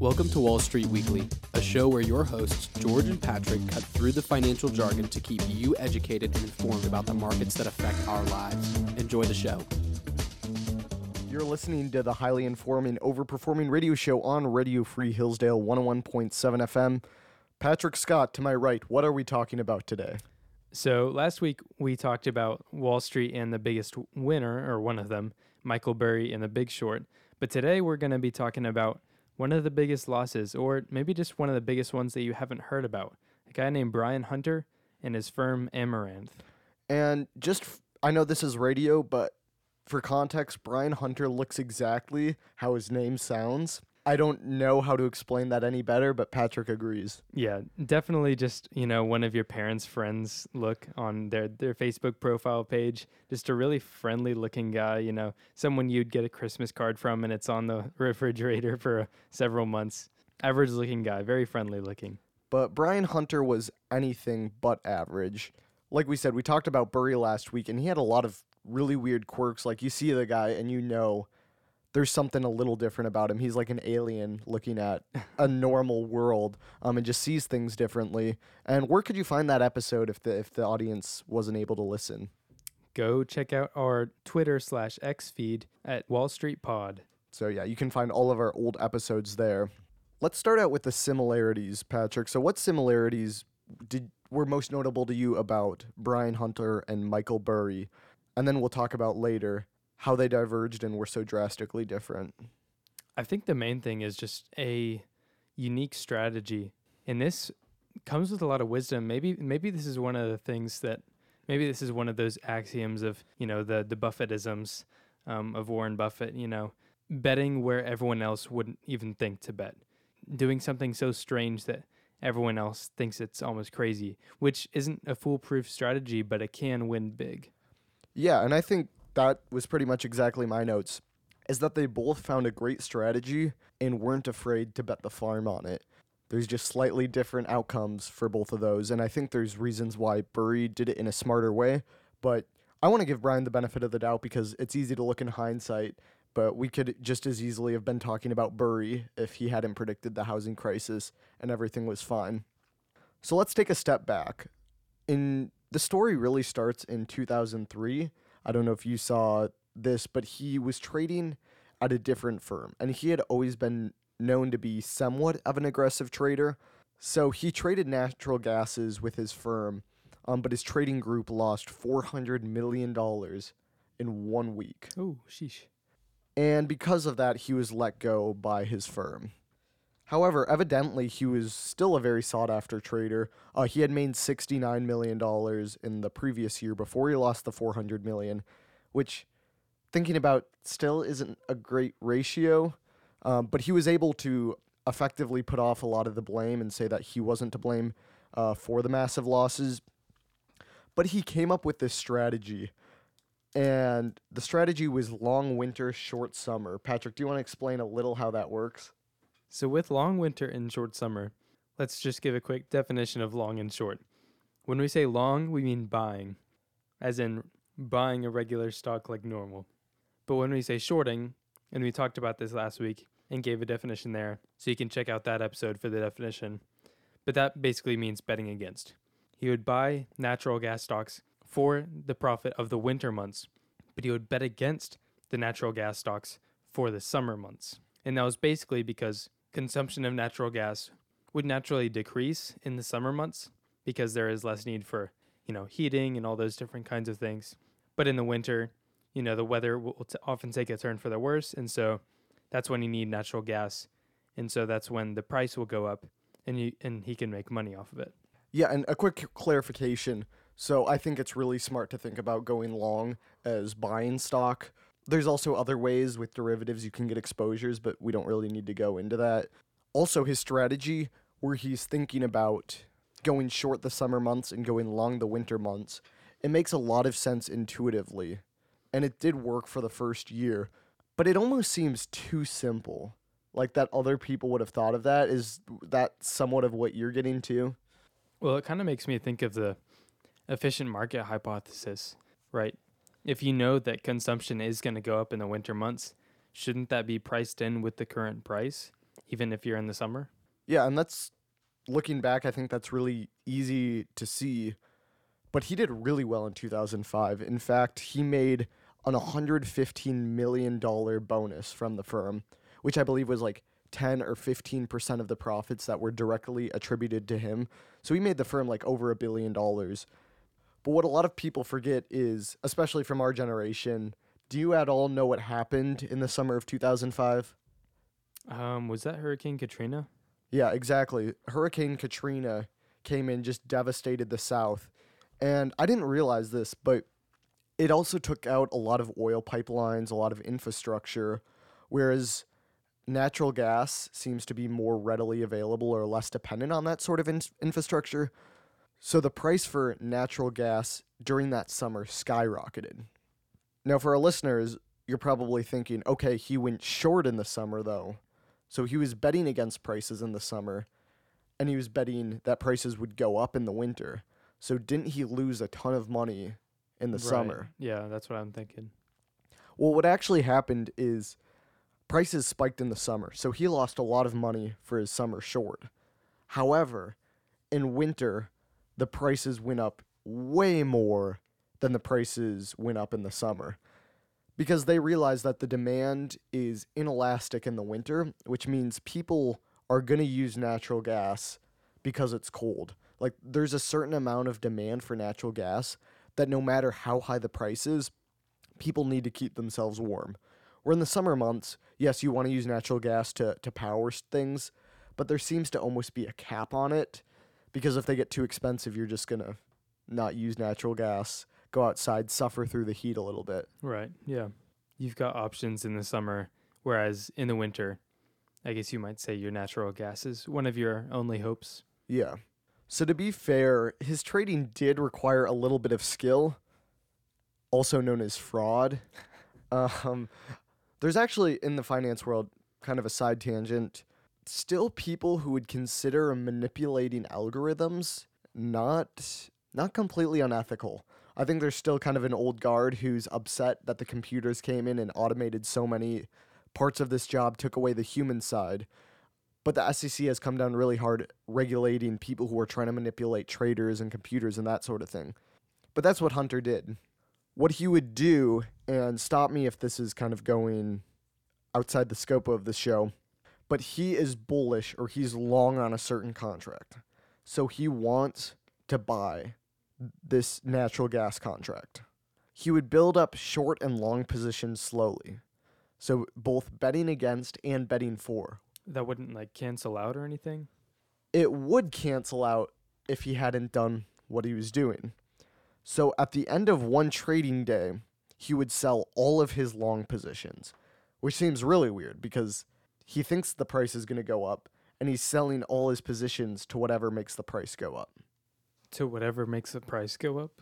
Welcome to Wall Street Weekly, a show where your hosts, George and Patrick, cut through the financial jargon to keep you educated and informed about the markets that affect our lives. Enjoy the show. You're listening to the highly informed and overperforming radio show on Radio Free Hillsdale 101.7 FM. Patrick Scott, to my right, what are we talking about today? So last week we talked about Wall Street and the biggest winner, or one of them, Michael Burry and The Big Short. But today we're going to be talking about one of the biggest losses, or maybe just one of the biggest ones that you haven't heard about. A guy named Brian Hunter and his firm Amaranth. And just, f- I know this is radio, but for context, Brian Hunter looks exactly how his name sounds. I don't know how to explain that any better, but Patrick agrees. Yeah, definitely just, you know, one of your parents' friends look on their, their Facebook profile page. Just a really friendly looking guy, you know, someone you'd get a Christmas card from and it's on the refrigerator for several months. Average looking guy, very friendly looking. But Brian Hunter was anything but average. Like we said, we talked about Burry last week, and he had a lot of really weird quirks. Like you see the guy, and you know there's something a little different about him. He's like an alien looking at a normal world, um, and just sees things differently. And where could you find that episode if the if the audience wasn't able to listen? Go check out our Twitter slash X feed at Wall Street Pod. So yeah, you can find all of our old episodes there. Let's start out with the similarities, Patrick. So what similarities did were most notable to you about Brian Hunter and Michael Burry? And then we'll talk about later how they diverged and were so drastically different. I think the main thing is just a unique strategy. And this comes with a lot of wisdom. Maybe maybe this is one of the things that maybe this is one of those axioms of, you know, the the Buffettisms um, of Warren Buffett, you know, betting where everyone else wouldn't even think to bet. Doing something so strange that everyone else thinks it's almost crazy, which isn't a foolproof strategy, but it can win big. Yeah, and I think that was pretty much exactly my notes. Is that they both found a great strategy and weren't afraid to bet the farm on it. There's just slightly different outcomes for both of those, and I think there's reasons why Burry did it in a smarter way. But I want to give Brian the benefit of the doubt because it's easy to look in hindsight, but we could just as easily have been talking about Burry if he hadn't predicted the housing crisis and everything was fine. So let's take a step back. In the story really starts in 2003. I don't know if you saw this, but he was trading at a different firm, and he had always been known to be somewhat of an aggressive trader. So he traded natural gases with his firm, um, but his trading group lost $400 million in one week. Oh, sheesh. And because of that, he was let go by his firm. However, evidently, he was still a very sought after trader. Uh, he had made $69 million in the previous year before he lost the 400 million, which, thinking about, still isn't a great ratio. Um, but he was able to effectively put off a lot of the blame and say that he wasn't to blame uh, for the massive losses. But he came up with this strategy, and the strategy was long winter, short summer. Patrick, do you want to explain a little how that works? So, with long winter and short summer, let's just give a quick definition of long and short. When we say long, we mean buying, as in buying a regular stock like normal. But when we say shorting, and we talked about this last week and gave a definition there, so you can check out that episode for the definition. But that basically means betting against. He would buy natural gas stocks for the profit of the winter months, but he would bet against the natural gas stocks for the summer months. And that was basically because consumption of natural gas would naturally decrease in the summer months because there is less need for, you know, heating and all those different kinds of things. But in the winter, you know, the weather will t- often take a turn for the worse, and so that's when you need natural gas. And so that's when the price will go up and you and he can make money off of it. Yeah, and a quick clarification. So I think it's really smart to think about going long as buying stock. There's also other ways with derivatives you can get exposures, but we don't really need to go into that. Also, his strategy where he's thinking about going short the summer months and going long the winter months, it makes a lot of sense intuitively. And it did work for the first year, but it almost seems too simple. Like that other people would have thought of that. Is that somewhat of what you're getting to? Well, it kind of makes me think of the efficient market hypothesis, right? If you know that consumption is going to go up in the winter months, shouldn't that be priced in with the current price? even if you're in the summer. Yeah, and that's looking back, I think that's really easy to see. But he did really well in 2005. In fact, he made an 115 million dollar bonus from the firm, which I believe was like 10 or 15% of the profits that were directly attributed to him. So he made the firm like over a billion dollars. But what a lot of people forget is, especially from our generation, do you at all know what happened in the summer of 2005? Um, was that Hurricane Katrina? Yeah, exactly. Hurricane Katrina came in, just devastated the South. And I didn't realize this, but it also took out a lot of oil pipelines, a lot of infrastructure, whereas natural gas seems to be more readily available or less dependent on that sort of in- infrastructure. So the price for natural gas during that summer skyrocketed. Now, for our listeners, you're probably thinking, okay, he went short in the summer though. So he was betting against prices in the summer and he was betting that prices would go up in the winter. So didn't he lose a ton of money in the Right. summer? Yeah, that's what I'm thinking. Well, what actually happened is prices spiked in the summer, so he lost a lot of money for his summer short. However, in winter, the prices went up way more than the prices went up in the summer because they realized that the demand is inelastic in the winter, which means people are going to use natural gas because it's cold. Like there's a certain amount of demand for natural gas that no matter how high the price is, people need to keep themselves warm. Where in the summer months, yes, you want to use natural gas to, to power things, but there seems to almost be a cap on it because if they get too expensive, you're just going to not use natural gas, go outside, suffer through the heat a little bit. Right. Yeah. You've got options in the summer, whereas in the winter, I guess you might say your natural gas is one of your only hopes. Yeah. So to be fair, his trading did require a little bit of skill, also known as fraud. um, there's actually in the finance world kind of a side tangent. Still, people who would consider manipulating algorithms not not completely unethical. I think there's still kind of an old guard who's upset that the computers came in and automated so many parts of this job, took away the human side. But the SEC has come down really hard regulating people who are trying to manipulate traders and computers and that sort of thing. But that's what Hunter did. What he would do, and stop me if this is kind of going outside the scope of the show, but he is bullish or he's long on a certain contract. So he wants to buy this natural gas contract. He would build up short and long positions slowly. So both betting against and betting for, That wouldn't like cancel out or anything. it would cancel out if he hadn't done what he was doing. So at the end of one trading day, he would sell all of his long positions, which seems really weird because he thinks the price is going to go up and he's selling all his positions to whatever makes the price go up. To whatever makes the price go up.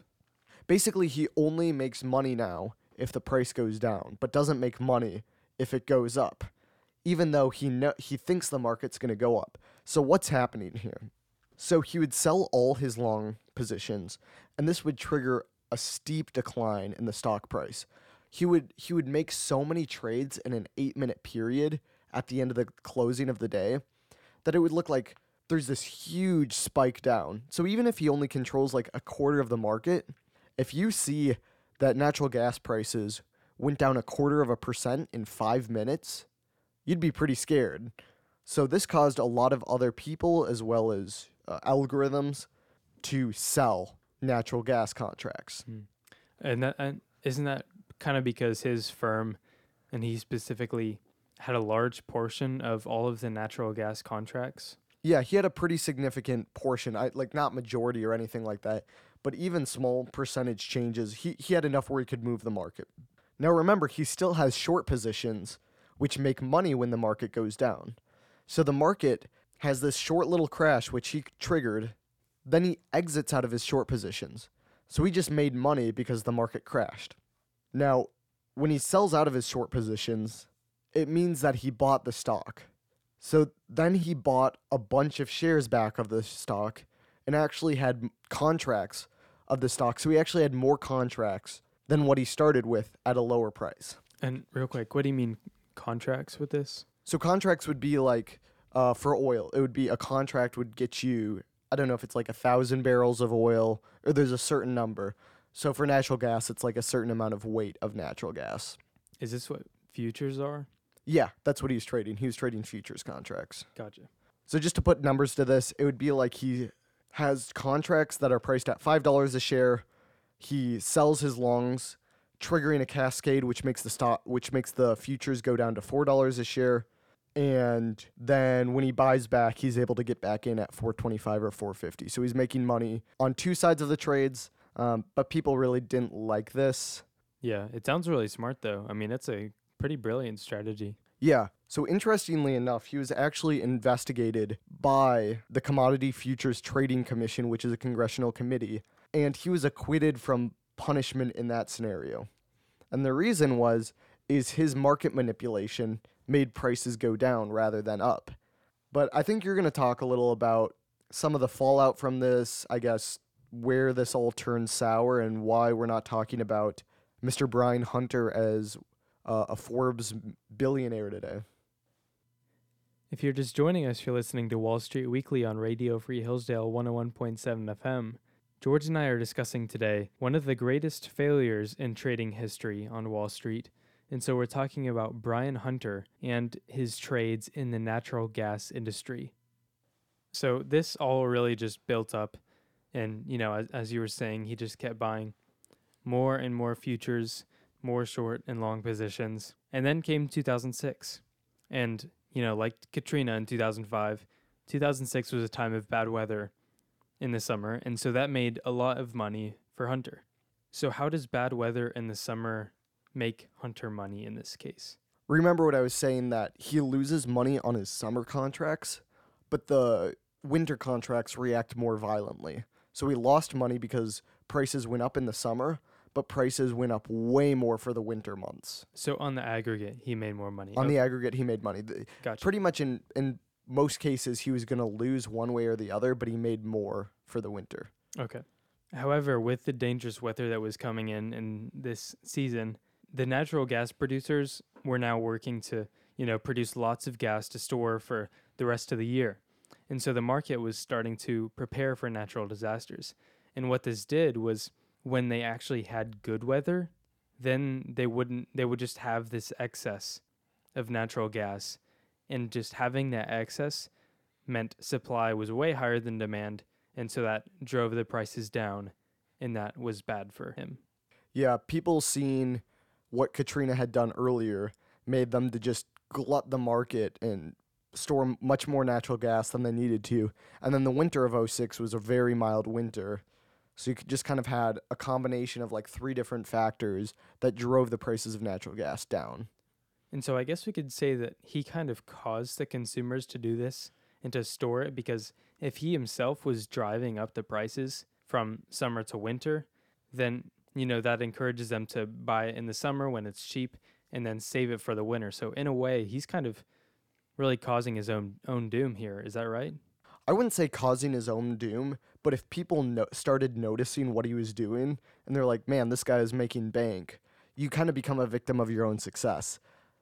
Basically, he only makes money now if the price goes down, but doesn't make money if it goes up, even though he he thinks the market's going to go up. So what's happening here? So he would sell all his long positions, and this would trigger a steep decline in the stock price. He would he would make so many trades in an 8-minute period at the end of the closing of the day that it would look like there's this huge spike down. So even if he only controls like a quarter of the market, if you see that natural gas prices went down a quarter of a percent in 5 minutes, you'd be pretty scared. So this caused a lot of other people as well as uh, algorithms to sell natural gas contracts. And that and isn't that kind of because his firm and he specifically had a large portion of all of the natural gas contracts? Yeah, he had a pretty significant portion. I like not majority or anything like that, but even small percentage changes. He he had enough where he could move the market. Now remember, he still has short positions which make money when the market goes down. So the market has this short little crash which he triggered, then he exits out of his short positions. So he just made money because the market crashed. Now, when he sells out of his short positions, it means that he bought the stock. So then he bought a bunch of shares back of the stock and actually had contracts of the stock. So he actually had more contracts than what he started with at a lower price. And real quick, what do you mean contracts with this? So contracts would be like uh, for oil. It would be a contract would get you. I don't know if it's like a thousand barrels of oil or there's a certain number. So for natural gas, it's like a certain amount of weight of natural gas. Is this what futures are? Yeah, that's what he was trading. He was trading futures contracts. Gotcha. So just to put numbers to this, it would be like he has contracts that are priced at five dollars a share. He sells his longs, triggering a cascade, which makes the stock, which makes the futures go down to four dollars a share. And then when he buys back, he's able to get back in at 425 or 450. So he's making money on two sides of the trades. Um, but people really didn't like this. Yeah, it sounds really smart though. I mean, that's a pretty brilliant strategy. Yeah. So interestingly enough, he was actually investigated by the Commodity Futures Trading Commission, which is a congressional committee, and he was acquitted from punishment in that scenario. And the reason was is his market manipulation made prices go down rather than up. But I think you're going to talk a little about some of the fallout from this, I guess, where this all turned sour and why we're not talking about Mr. Brian Hunter as uh, a Forbes billionaire today. If you're just joining us, you're listening to Wall Street Weekly on Radio Free Hillsdale 101.7 FM. George and I are discussing today one of the greatest failures in trading history on Wall Street. And so we're talking about Brian Hunter and his trades in the natural gas industry. So this all really just built up. And, you know, as, as you were saying, he just kept buying more and more futures, more short and long positions. And then came 2006. And, you know, like Katrina in 2005, 2006 was a time of bad weather in the summer. And so that made a lot of money for Hunter. So, how does bad weather in the summer make Hunter money in this case? Remember what I was saying that he loses money on his summer contracts, but the winter contracts react more violently. So he lost money because prices went up in the summer, but prices went up way more for the winter months. So, on the aggregate, he made more money. On the aggregate, he made money. The- Gotcha. Pretty much in in most cases, he was going to lose one way or the other, but he made more for the winter. Okay. However, with the dangerous weather that was coming in in this season, the natural gas producers were now working to, you know, produce lots of gas to store for the rest of the year. And so the market was starting to prepare for natural disasters. And what this did was when they actually had good weather, then they wouldn't they would just have this excess of natural gas and just having that excess meant supply was way higher than demand and so that drove the prices down and that was bad for him Yeah, people seeing what Katrina had done earlier made them to just glut the market and store much more natural gas than they needed to. And then the winter of 06 was a very mild winter. So you just kind of had a combination of like three different factors that drove the prices of natural gas down. and so i guess we could say that he kind of caused the consumers to do this and to store it because if he himself was driving up the prices from summer to winter then you know that encourages them to buy it in the summer when it's cheap and then save it for the winter. So in a way he's kind of really causing his own own doom here. Is that right I wouldn't say causing his own doom, but if people no- started noticing what he was doing and they're like, man, this guy is making bank, you kind of become a victim of your own success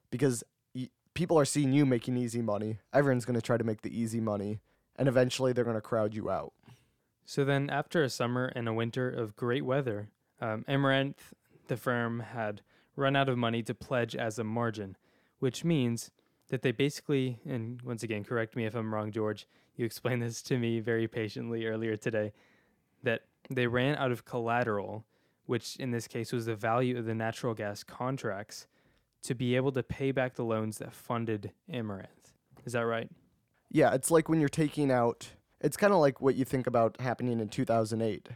because y- people are seeing you making easy money. Everyone's going to try to make the easy money, and eventually they're going to crowd you out. So then, after a summer and a winter of great weather, um, Amaranth, the firm, had run out of money to pledge as a margin, which means that they basically, and once again, correct me if I'm wrong, George, you explained this to me very patiently earlier today, that they ran out of collateral, which in this case was the value of the natural gas contracts, to be able to pay back the loans that funded Amaranth. Is that right? Yeah, it's like when you're taking out, it's kind of like what you think about happening in 2008.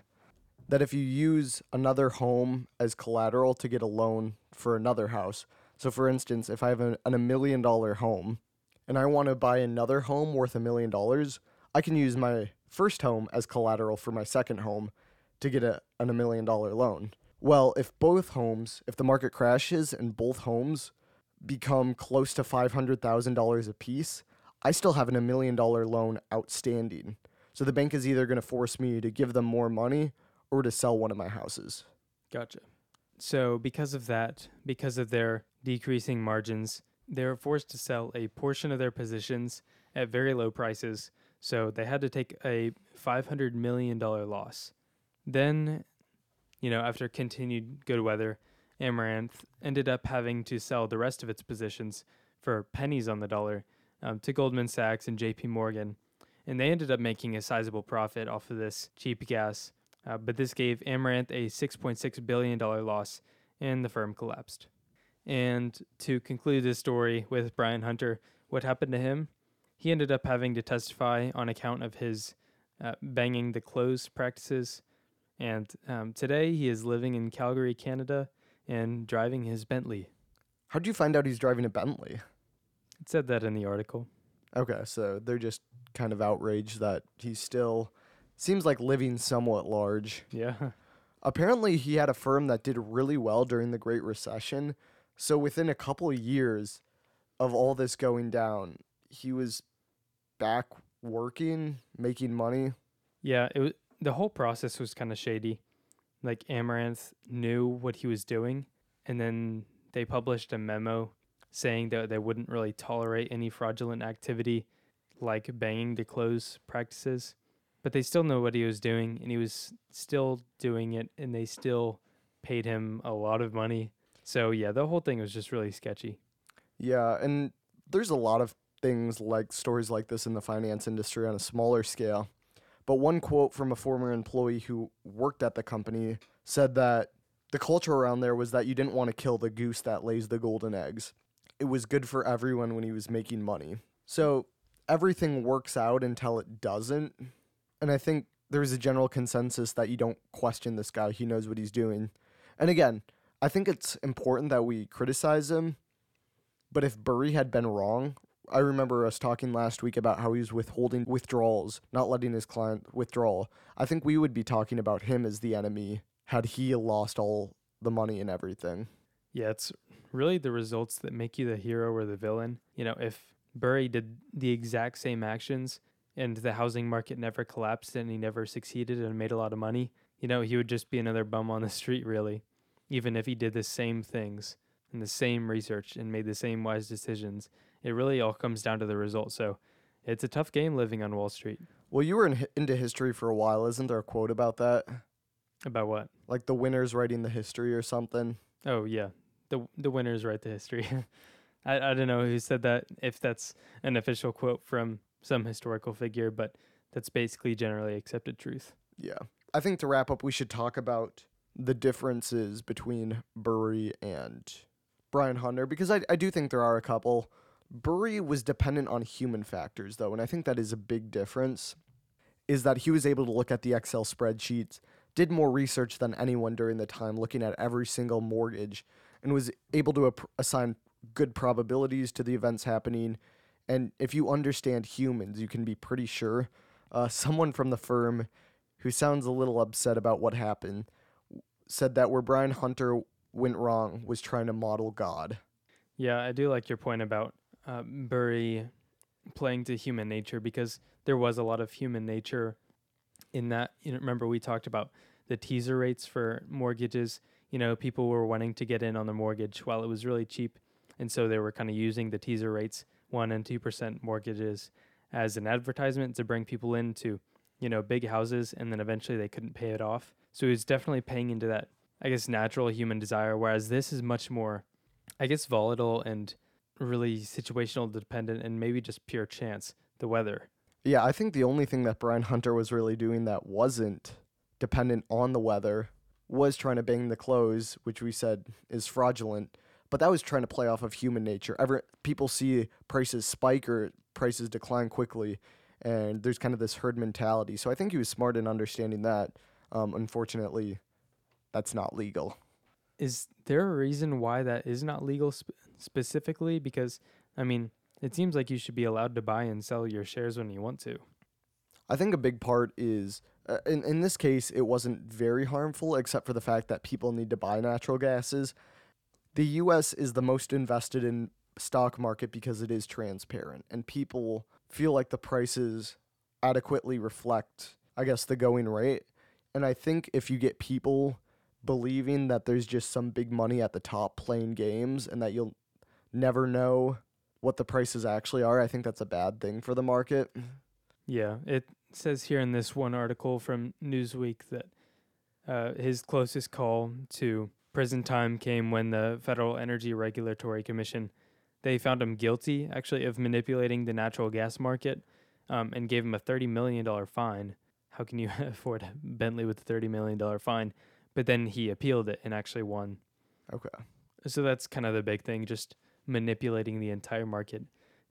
That if you use another home as collateral to get a loan for another house, so for instance, if I have an, a million dollar home and I want to buy another home worth a million dollars, I can use my first home as collateral for my second home to get a, an a million dollar loan. Well, if both homes, if the market crashes and both homes become close to $500,000 a piece, I still have an a million dollar loan outstanding. So the bank is either going to force me to give them more money or to sell one of my houses. Gotcha. So, because of that, because of their decreasing margins, they were forced to sell a portion of their positions at very low prices, so they had to take a $500 million loss. Then, you know, after continued good weather, Amaranth ended up having to sell the rest of its positions for pennies on the dollar um, to Goldman Sachs and JP Morgan. And they ended up making a sizable profit off of this cheap gas. Uh, but this gave Amaranth a $6.6 billion loss, and the firm collapsed. And to conclude this story with Brian Hunter, what happened to him? He ended up having to testify on account of his uh, banging the close practices. And um, today he is living in Calgary, Canada, and driving his Bentley. How'd you find out he's driving a Bentley? It said that in the article. Okay, so they're just kind of outraged that he's still seems like living somewhat large. Yeah. Apparently, he had a firm that did really well during the Great Recession. So within a couple of years of all this going down, he was back working, making money. Yeah, it was the whole process was kind of shady. Like Amaranth knew what he was doing, and then they published a memo saying that they wouldn't really tolerate any fraudulent activity like banging to close practices. But they still know what he was doing, and he was still doing it, and they still paid him a lot of money. So yeah, the whole thing was just really sketchy. Yeah, and there's a lot of things like stories like this in the finance industry on a smaller scale. But one quote from a former employee who worked at the company said that the culture around there was that you didn't want to kill the goose that lays the golden eggs. It was good for everyone when he was making money. So everything works out until it doesn't. And I think there's a general consensus that you don't question this guy. He knows what he's doing. And again, I think it's important that we criticize him. But if Burry had been wrong, I remember us talking last week about how he was withholding withdrawals, not letting his client withdraw. I think we would be talking about him as the enemy had he lost all the money and everything. Yeah, it's really the results that make you the hero or the villain. You know, if Burry did the exact same actions and the housing market never collapsed and he never succeeded and made a lot of money, you know, he would just be another bum on the street, really. Even if he did the same things and the same research and made the same wise decisions, it really all comes down to the result. So it's a tough game living on Wall Street. Well, you were in, into history for a while. Isn't there a quote about that? About what? Like the winners writing the history or something? Oh, yeah. The, the winners write the history. I, I don't know who said that, if that's an official quote from some historical figure, but that's basically generally accepted truth. Yeah. I think to wrap up, we should talk about the differences between Burry and Brian Hunter because I, I do think there are a couple. Burry was dependent on human factors, though, and I think that is a big difference. Is that he was able to look at the Excel spreadsheets, did more research than anyone during the time, looking at every single mortgage, and was able to ap- assign good probabilities to the events happening. And if you understand humans, you can be pretty sure. Uh, someone from the firm who sounds a little upset about what happened said that where Brian Hunter went wrong was trying to model God. Yeah, I do like your point about uh, Burry playing to human nature because there was a lot of human nature in that. You know, remember we talked about the teaser rates for mortgages. You know, people were wanting to get in on the mortgage while it was really cheap, and so they were kind of using the teaser rates, one and two percent mortgages, as an advertisement to bring people into, you know, big houses, and then eventually they couldn't pay it off. So he was definitely paying into that, I guess, natural human desire. Whereas this is much more, I guess, volatile and really situational dependent, and maybe just pure chance. The weather. Yeah, I think the only thing that Brian Hunter was really doing that wasn't dependent on the weather was trying to bang the close, which we said is fraudulent. But that was trying to play off of human nature. Ever people see prices spike or prices decline quickly, and there's kind of this herd mentality. So I think he was smart in understanding that. Um, unfortunately, that's not legal. Is there a reason why that is not legal sp- specifically? Because I mean, it seems like you should be allowed to buy and sell your shares when you want to. I think a big part is uh, in in this case it wasn't very harmful except for the fact that people need to buy natural gases. The US is the most invested in stock market because it is transparent and people feel like the prices adequately reflect I guess the going rate. And I think if you get people believing that there's just some big money at the top playing games and that you'll never know what the prices actually are, I think that's a bad thing for the market. Yeah, it says here in this one article from Newsweek that uh, his closest call to prison time came when the Federal Energy Regulatory Commission they found him guilty actually of manipulating the natural gas market um, and gave him a thirty million dollar fine. How can you afford Bentley with a thirty million dollar fine? But then he appealed it and actually won. Okay. So that's kind of the big thing, just manipulating the entire market.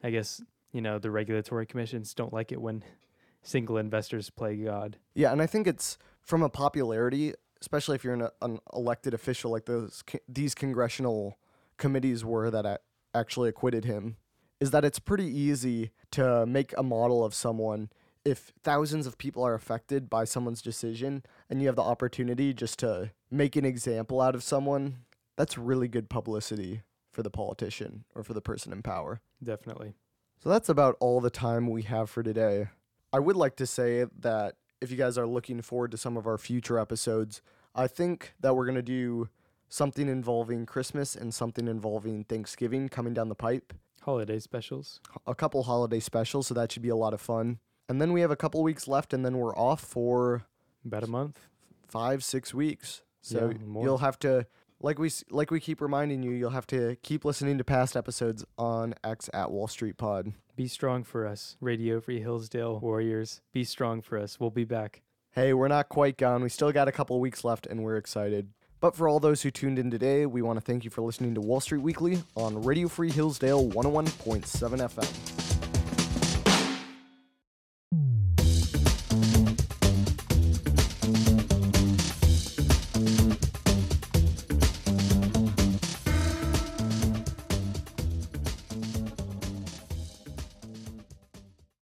I guess you know the regulatory commissions don't like it when single investors play God. Yeah, and I think it's from a popularity, especially if you're an, an elected official like those these congressional committees were that actually acquitted him, is that it's pretty easy to make a model of someone if thousands of people are affected by someone's decision and you have the opportunity just to make an example out of someone. That's really good publicity for the politician or for the person in power. Definitely. So that's about all the time we have for today. I would like to say that if you guys are looking forward to some of our future episodes, I think that we're going to do something involving Christmas and something involving Thanksgiving coming down the pipe. Holiday specials. A couple holiday specials, so that should be a lot of fun. And then we have a couple weeks left, and then we're off for About a month. five, six weeks. So Yeah, you'll have to, like we like we keep reminding you, you'll have to keep listening to past episodes on X at Wall Street Pod. Be strong for us, Radio Free Hillsdale Warriors. Be strong for us. We'll be back. Hey, we're not quite gone. We still got a couple weeks left and we're excited. But for all those who tuned in today, we want to thank you for listening to Wall Street Weekly on Radio Free Hillsdale 101.7 FM.